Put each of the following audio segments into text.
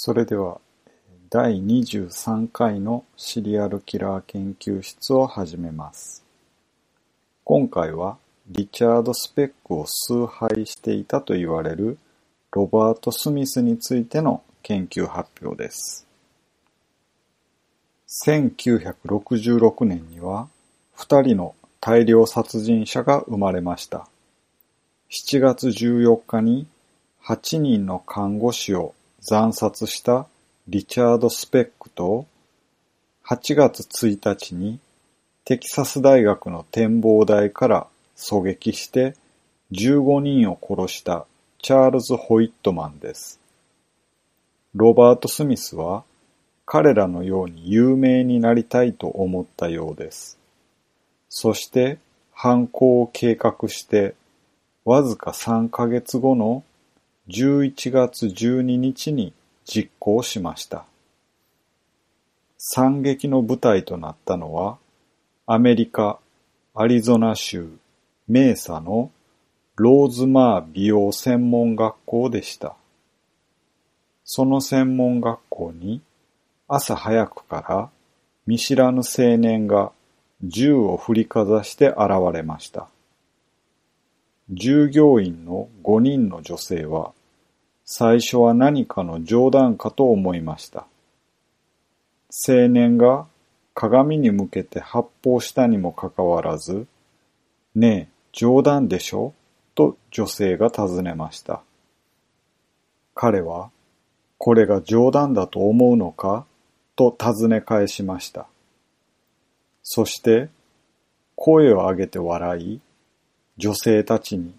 それでは、第23回のシリアルキラー研究室を始めます。今回は、リチャード・スペックを崇拝していたと言われるロバート・スミスについての研究発表です。1966年には、2人の大量殺人者が生まれました。7月14日に8人の看護師を惨殺したリチャード・スペックと、8月1日にテキサス大学の展望台から狙撃して15人を殺したチャールズ・ホイットマンです。ロバート・スミスは彼らのように有名になりたいと思ったようです。そして犯行を計画してわずか3ヶ月後の11月12日に実行しました。惨劇の舞台となったのは、アメリカ・アリゾナ州メーサのローズマー美容専門学校でした。その専門学校に朝早くから見知らぬ青年が銃を振りかざして現れました。従業員の5人の女性は最初は何かの冗談かと思いました。青年が鏡に向けて発砲したにもかかわらず、ねえ、冗談でしょ？と女性が尋ねました。彼は、これが冗談だと思うのか？と尋ね返しました。そして、声を上げて笑い、女性たちに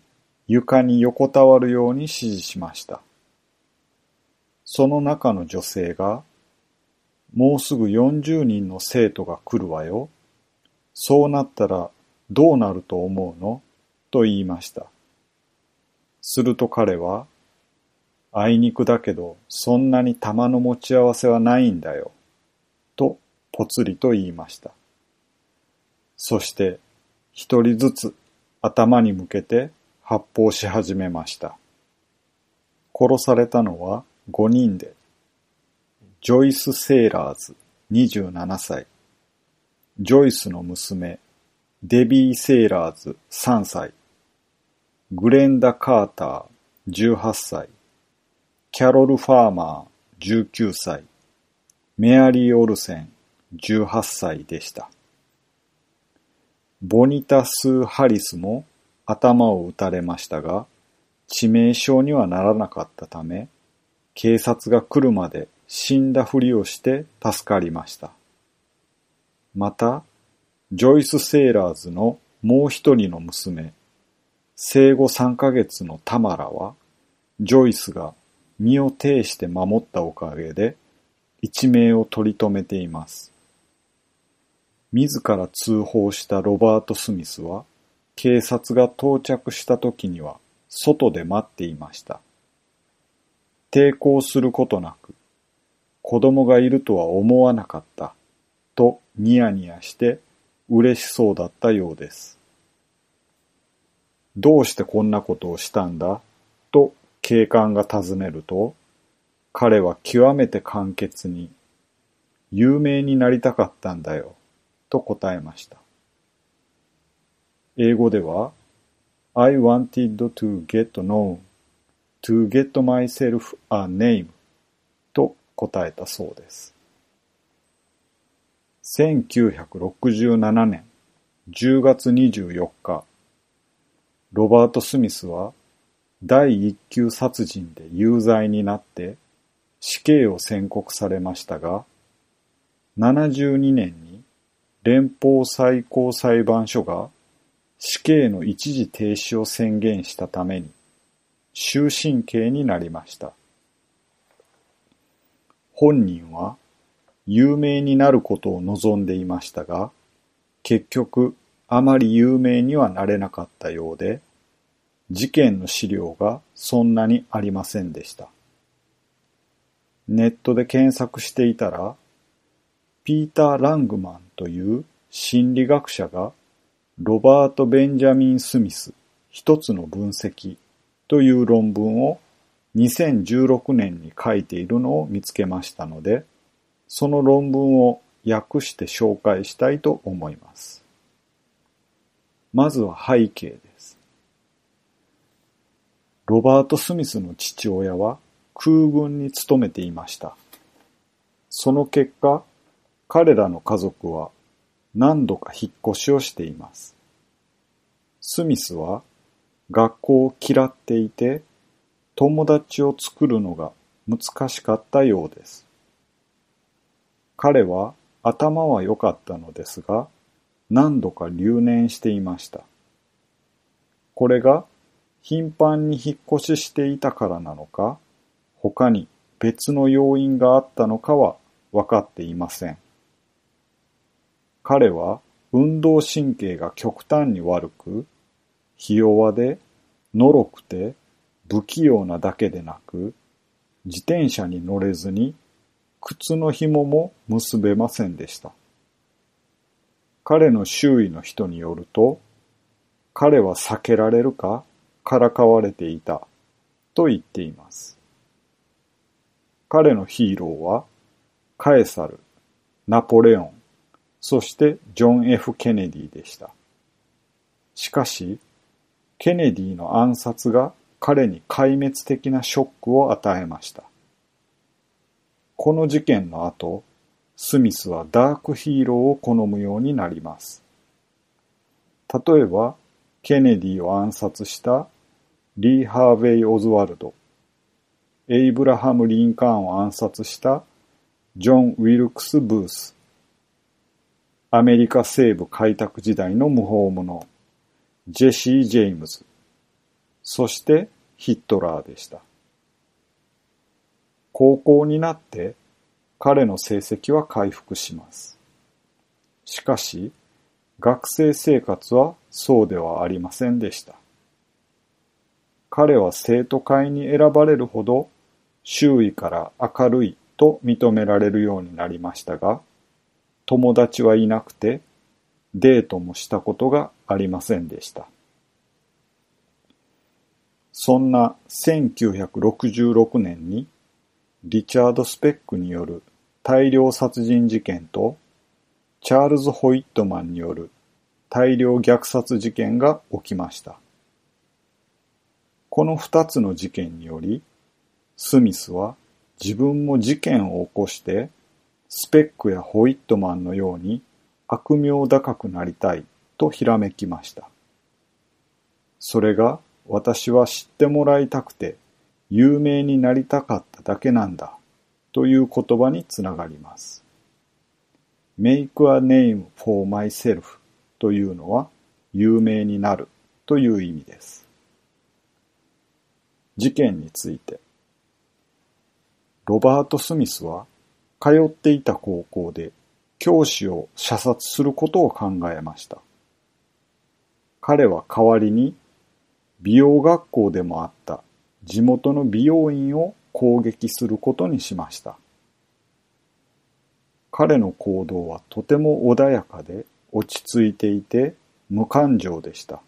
床に横たわるように指示しました。その中の女性が、もうすぐ40人の生徒が来るわよ。そうなったらどうなると思うの？と言いました。すると彼は、あいにくだけど、そんなに玉の持ち合わせはないんだよ。と、ぽつりと言いました。そして、一人ずつ頭に向けて発砲し始めました。殺されたのは5人で、ジョイス・セーラーズ27歳、ジョイスの娘、デビー・セーラーズ3歳、グレンダ・カーター18歳、キャロル・ファーマー19歳、メアリー・オルセン18歳でした。ボニタ・ス・ハリスも頭を撃たれましたが、致命傷にはならなかったため、警察が来るまで死んだふりをして助かりました。また、ジョイス・セーラーズのもう一人の娘、生後3ヶ月のタマラは、ジョイスが身を挺して守ったおかげで、一命を取り留めています。自ら通報したロバート・スミスは、警察が到着した時には、外で待っていました。抵抗することなく、子供がいるとは思わなかった、とニヤニヤして嬉しそうだったようです。どうしてこんなことをしたんだと警官が尋ねると、彼は極めて簡潔に、有名になりたかったんだよ、と答えました。英語では、I wanted to get known, to get myself a name と答えたそうです。1967年10月24日、ロバート・スミスは第一級殺人で有罪になって死刑を宣告されましたが、72年に連邦最高裁判所が死刑の一時停止を宣言したために終身刑になりました。本人は有名になることを望んでいましたが、結局あまり有名にはなれなかったようで、事件の資料がそんなにありませんでした。ネットで検索していたら、ピーター・ラングマンという心理学者がロバート・ベンジャミン・スミス一つの分析という論文を2016年に書いているのを見つけましたので、その論文を訳して紹介したいと思います。まずは背景です。ロバート・スミスの父親は空軍に勤めていました。その結果、彼らの家族は何度か引っ越しをしています。スミスは学校を嫌っていて友達を作るのが難しかったようです。彼は頭は良かったのですが、何度か留年していました。これが頻繁に引っ越ししていたからなのか、他に別の要因があったのかは分かっていません。彼は運動神経が極端に悪く、ひ弱で、のろくて、不器用なだけでなく、自転車に乗れずに、靴の紐も結べませんでした。彼の周囲の人によると、彼は避けられるかからかわれていたと言っています。彼のヒーローは、カエサル、ナポレオン、そしてジョン・ F・ ケネディでした。しかし、ケネディの暗殺が彼に壊滅的なショックを与えました。この事件の後、スミスはダークヒーローを好むようになります。例えば、ケネディを暗殺したリー・ハーヴェイ・オズワルド、エイブラハム・リンカーンを暗殺したジョン・ウィルクス・ブース、アメリカ西部開拓時代の無法者、ジェシー・ジェイムズ、そしてヒットラーでした。高校になって彼の成績は回復します。しかし、学生生活はそうではありませんでした。彼は生徒会に選ばれるほど周囲から明るいと認められるようになりましたが、友達はいなくてデートもしたことがありませんでした。そんな1966年にリチャード・スペックによる大量殺人事件とチャールズ・ホイットマンによる大量虐殺事件が起きました。この二つの事件により、スミスは自分も事件を起こして、スペックやホイットマンのように悪名高くなりたいとひらめきました。それが私は知ってもらいたくて有名になりたかっただけなんだという言葉につながります。make a name for myself というのは有名になるという意味です。事件について。ロバート・スミスは通っていた高校で教師を射殺することを考えました。彼は代わりに美容学校でもあった地元の美容院を攻撃することにしました。彼の行動はとても穏やかで落ち着いていて無感情でした。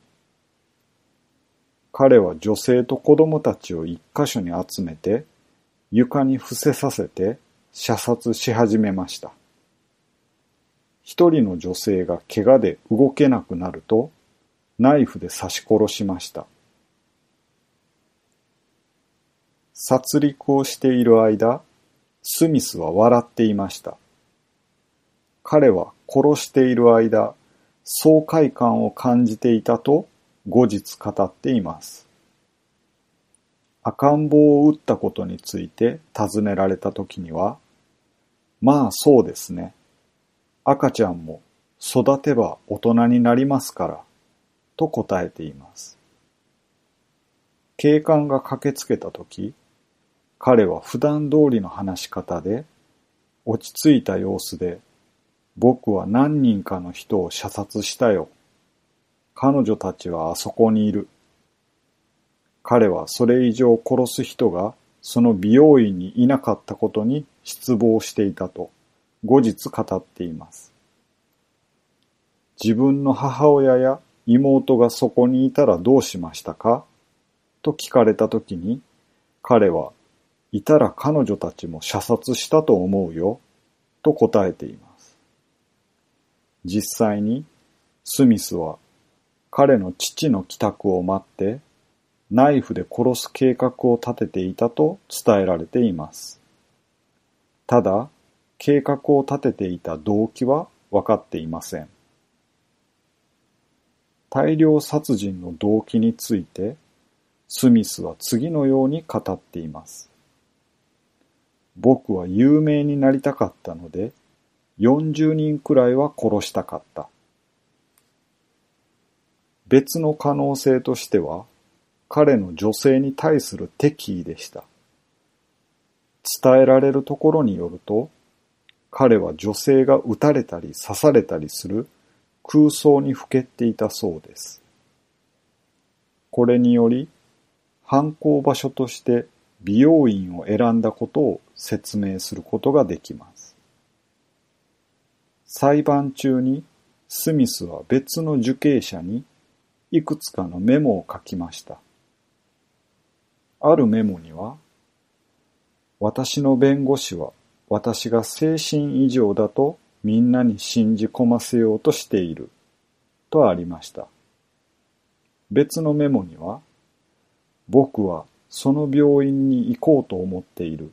彼は女性と子供たちを一箇所に集めて、床に伏せさせて射殺し始めました。一人の女性が怪我で動けなくなると、ナイフで刺し殺しました。殺戮をしている間、スミスは笑っていました。彼は殺している間、爽快感を感じていたと後日語っています。赤ん坊を撃ったことについて尋ねられた時には、まあそうですね。赤ちゃんも育てば大人になりますから、と答えています。警官が駆けつけた時、彼は普段通りの話し方で、落ち着いた様子で、僕は何人かの人を射殺したよ。彼女たちはあそこにいる。彼はそれ以上殺す人がその美容院にいなかったことに失望していたと後日語っています。自分の母親や妹がそこにいたらどうしましたかと聞かれたときに彼はいたら彼女たちも射殺したと思うよ、と答えています。実際に、スミスは彼の父の帰宅を待って、ナイフで殺す計画を立てていたと伝えられています。ただ、計画を立てていた動機は分かっていません。大量殺人の動機について、スミスは次のように語っています。僕は有名になりたかったので、40人くらいは殺したかった。別の可能性としては、彼の女性に対する敵意でした。伝えられるところによると、彼は女性が撃たれたり刺されたりする空想にふけっていたそうです。これにより、犯行場所として美容院を選んだことを説明することができます。裁判中にスミスは別の受刑者にいくつかのメモを書きました。あるメモには、私の弁護士は私が精神異常だとみんなに信じ込ませようとしている、とありました。別のメモには、僕はその病院に行こうと思っている、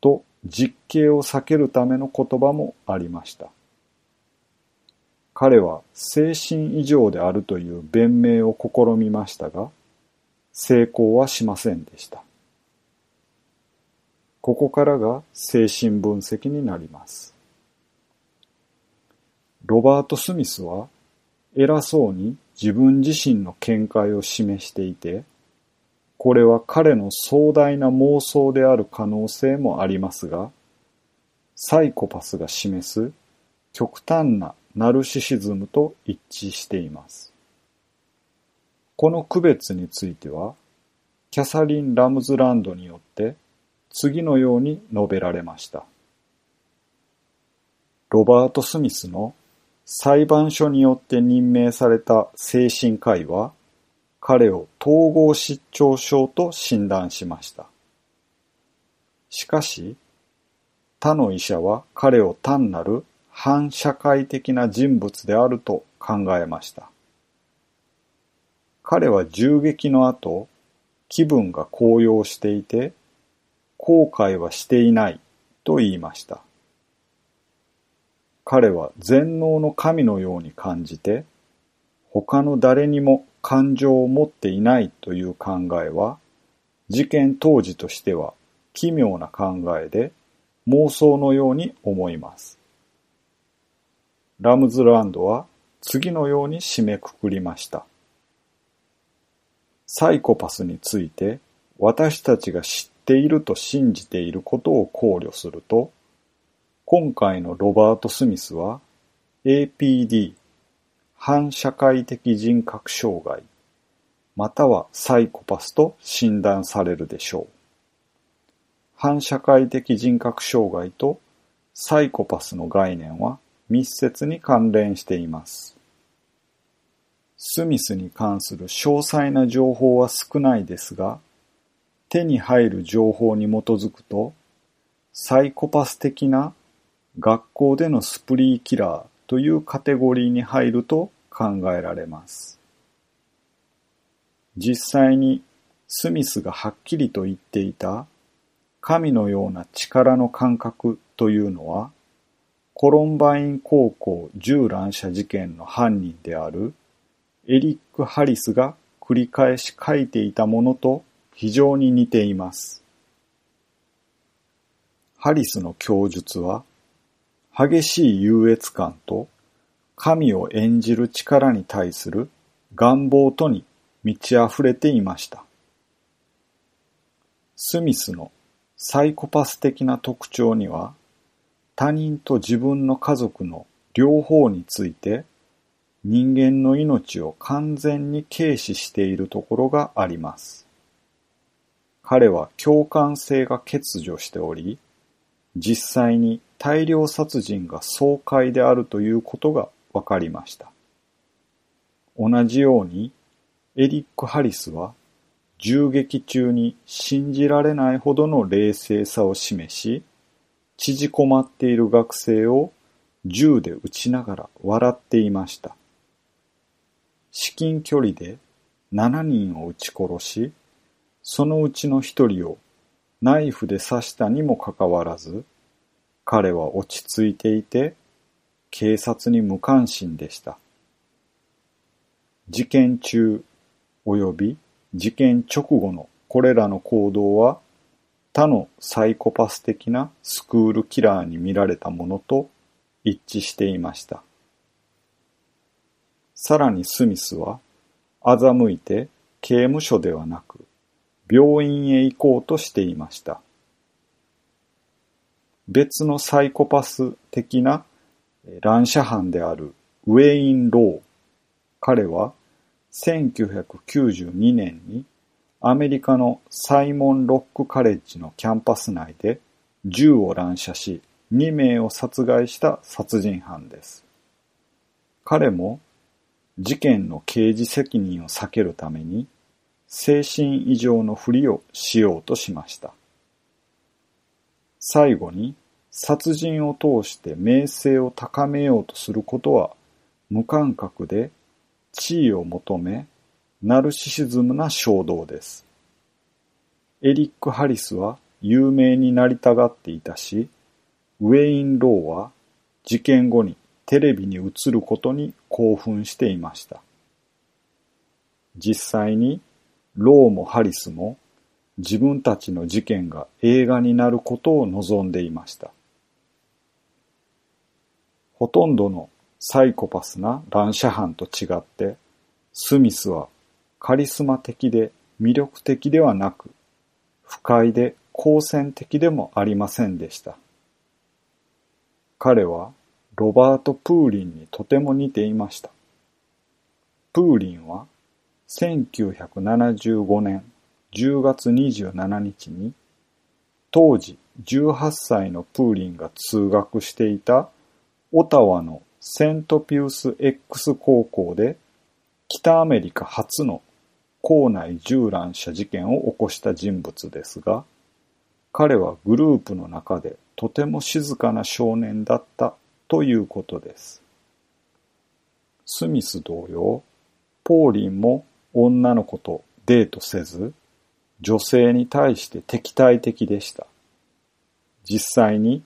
と実刑を避けるための言葉もありました。彼は精神異常であるという弁明を試みましたが、成功はしませんでした。ここからが精神分析になります。ロバート・スミスは偉そうに自分自身の見解を示していて、これは彼の壮大な妄想である可能性もありますが、サイコパスが示す極端なナルシシズムと一致しています。この区別については、キャサリン・ラムズランドによって次のように述べられました。ロバート・スミスの裁判所によって任命された精神科医は、彼を統合失調症と診断しました。しかし、他の医者は彼を単なる反社会的な人物であると考えました。彼は銃撃の後、気分が高揚していて、後悔はしていないと言いました。彼は全能の神のように感じて、他の誰にも感情を持っていないという考えは、事件当時としては奇妙な考えで妄想のように思います。ラムズランドは次のように締めくくりました。サイコパスについて私たちが知っていると信じていることを考慮すると、今回のロバート・スミスは APD 反社会的人格障害またはサイコパスと診断されるでしょう。反社会的人格障害とサイコパスの概念は密接に関連しています。スミスに関する詳細な情報は少ないですが、手に入る情報に基づくと、サイコパス的な学校でのスプリーキラーというカテゴリーに入ると考えられます。実際にスミスがはっきりと言っていた神のような力の感覚というのはコロンバイン高校銃乱射事件の犯人であるエリック・ハリスが繰り返し書いていたものと非常に似ています。ハリスの供述は激しい優越感と神を演じる力に対する願望とに満ち溢れていました。スミスのサイコパス的な特徴には他人と自分の家族の両方について人間の命を完全に軽視しているところがあります。彼は共感性が欠如しており、実際に大量殺人が爽快であるということが分かりました。同じように、エリック・ハリスは銃撃中に信じられないほどの冷静さを示し、縮こまっている学生を銃で撃ちながら笑っていました。至近距離で7人を撃ち殺し、そのうちの1人をナイフで刺したにもかかわらず、彼は落ち着いていて、警察に無関心でした。事件中及び事件直後のこれらの行動は他のサイコパス的なスクールキラーに見られたものと一致していました。さらにスミスは欺いて刑務所ではなく病院へ行こうとしていました。別のサイコパス的な乱射犯であるウェイン・ロー。彼は1992年にアメリカのサイモン・ロックカレッジのキャンパス内で銃を乱射し2名を殺害した殺人犯です。彼も事件の刑事責任を避けるために精神異常のふりをしようとしました。最後に殺人を通して名声を高めようとすることは無感覚で地位を求めナルシシズムな衝動です。エリック・ハリスは有名になりたがっていたし、ウェイン・ローは事件後にテレビに映ることに興奮していました。実際にローもハリスも自分たちの事件が映画になることを望んでいました。ほとんどのサイコパスな乱射犯と違って、スミスはカリスマ的で魅力的ではなく、不快で好戦的でもありませんでした。彼はロバート・プーリンにとても似ていました。プーリンは1975年10月27日に当時18歳のプーリンが通学していたオタワのセントピウス X 高校で北アメリカ初の校内銃乱射事件を起こした人物ですが、彼はグループの中でとても静かな少年だったということです。スミス同様、ポーリンも女の子とデートせず、女性に対して敵対的でした。実際に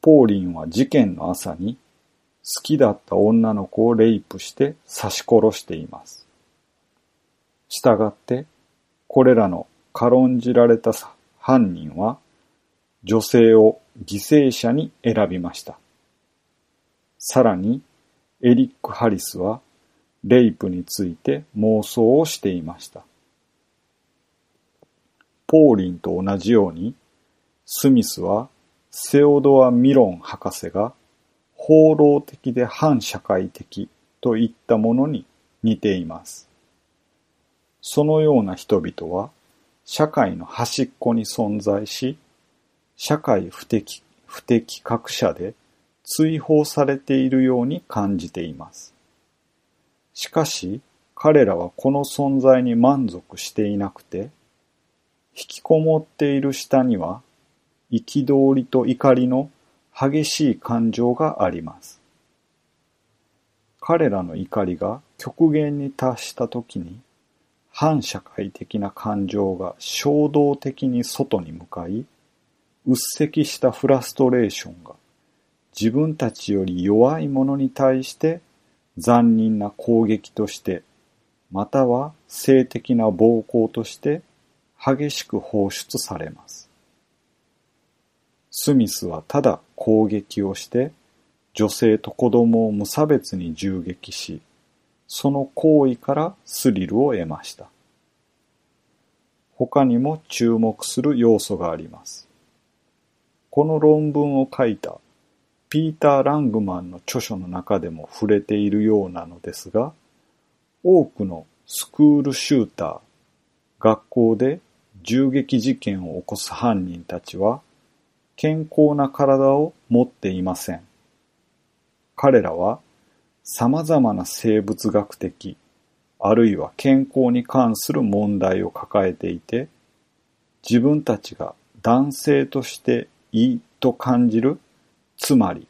ポーリンは事件の朝に好きだった女の子をレイプして刺し殺しています。したがって、これらの軽んじられた犯人は女性を犠牲者に選びました。さらに、エリック・ハリスはレイプについて妄想をしていました。ポーリンと同じように、スミスはセオドア・ミロン博士が放浪的で反社会的といったものに似ています。そのような人々は社会の端っこに存在し、社会不適不適格者で追放されているように感じています。しかし、彼らはこの存在に満足していなくて、引きこもっている下には憤りと怒りの激しい感情があります。彼らの怒りが極限に達した時に、反社会的な感情が衝動的に外に向かい、うっせきしたフラストレーションが自分たちより弱い者に対して残忍な攻撃として、または性的な暴行として激しく放出されます。スミスはただ攻撃をして女性と子供を無差別に銃撃し、その行為からスリルを得ました。他にも注目する要素があります。この論文を書いたピーター・ラングマンの著書の中でも触れているようなのですが、多くのスクールシューター、学校で銃撃事件を起こす犯人たちは、健康な体を持っていません。彼らは様々な生物学的、あるいは健康に関する問題を抱えていて、自分たちが男性としていいと感じる、つまり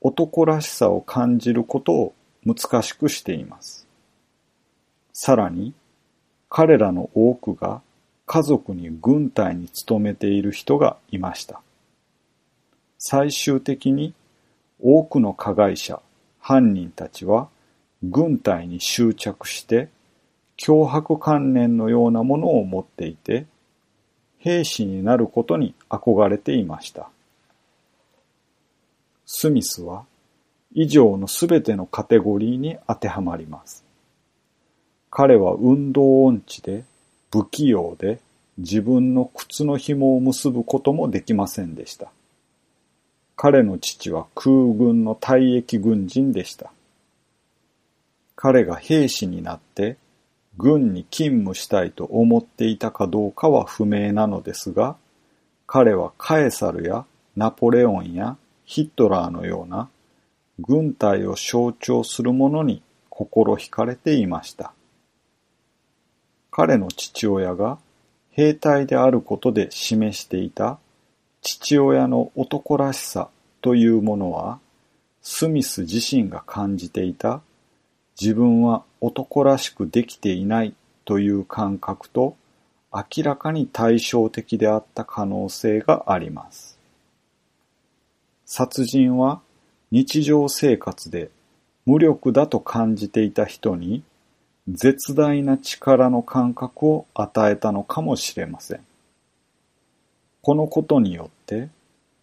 男らしさを感じることを難しくしています。さらに、彼らの多くが家族に軍隊に勤めている人がいました。最終的に多くの加害者、犯人たちは軍隊に執着して脅迫観念のようなものを持っていて、兵士になることに憧れていました。スミスは以上のすべてのカテゴリーに当てはまります。彼は運動音痴で不器用で自分の靴の紐を結ぶこともできませんでした。彼の父は空軍の退役軍人でした。彼が兵士になって軍に勤務したいと思っていたかどうかは不明なのですが、彼はカエサルやナポレオンやヒットラーのような軍隊を象徴するものに心惹かれていました。彼の父親が兵隊であることで示していた父親の男らしさというものは、スミス自身が感じていた自分は男らしくできていないという感覚と明らかに対照的であった可能性があります。殺人は日常生活で無力だと感じていた人に絶大な力の感覚を与えたのかもしれません。このことによって、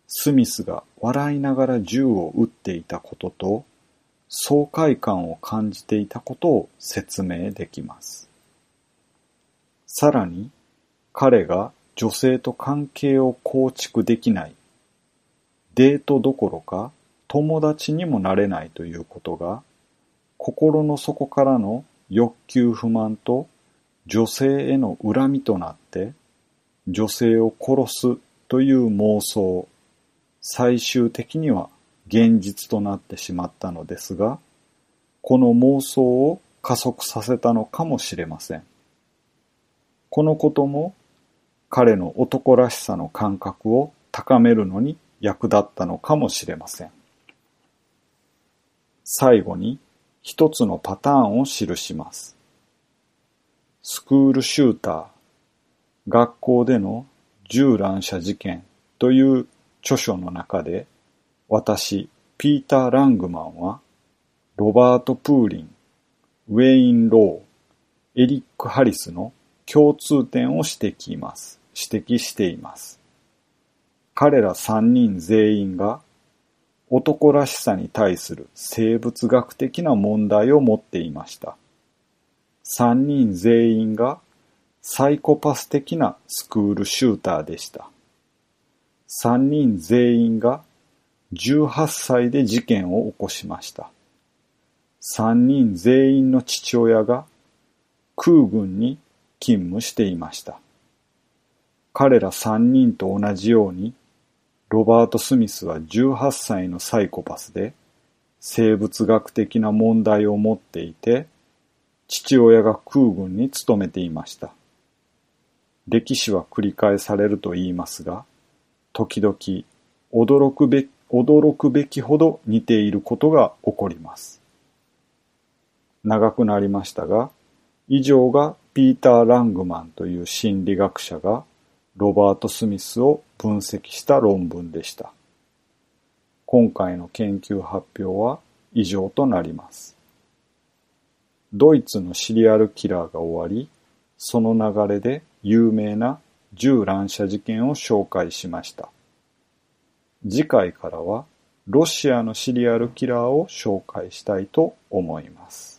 スミスが笑いながら銃を撃っていたことと、爽快感を感じていたことを説明できます。さらに、彼が女性と関係を構築できない、デートどころか友達にもなれないということが、心の底からの欲求不満と女性への恨みとなって女性を殺すという妄想、最終的には現実となってしまったのですが、この妄想を加速させたのかもしれません。このことも彼の男らしさの感覚を高めるのに役立ったのかもしれません。最後に一つのパターンを記します。スクールシューター、学校での銃乱射事件という著書の中で、私、ピーター・ラングマンは、ロバート・プーリン、ウェイン・ロー、エリック・ハリスの共通点を指摘ます。指摘しています。彼ら三人全員が男らしさに対する生物学的な問題を持っていました。三人全員がサイコパス的なスクールシューターでした。三人全員が18歳で事件を起こしました。三人全員の父親が空軍に勤務していました。彼ら三人と同じようにロバート・スミスは18歳のサイコパスで、生物学的な問題を持っていて、父親が空軍に勤めていました。歴史は繰り返されると言いますが、時々驚くべ驚くべきほど似ていることが起こります。長くなりましたが、以上がピーター・ラングマンという心理学者がロバート・スミスを分析した論文でした。今回の研究発表は以上となります。ドイツのシリアルキラーが終わり、その流れで有名な銃乱射事件を紹介しました。次回からはロシアのシリアルキラーを紹介したいと思います。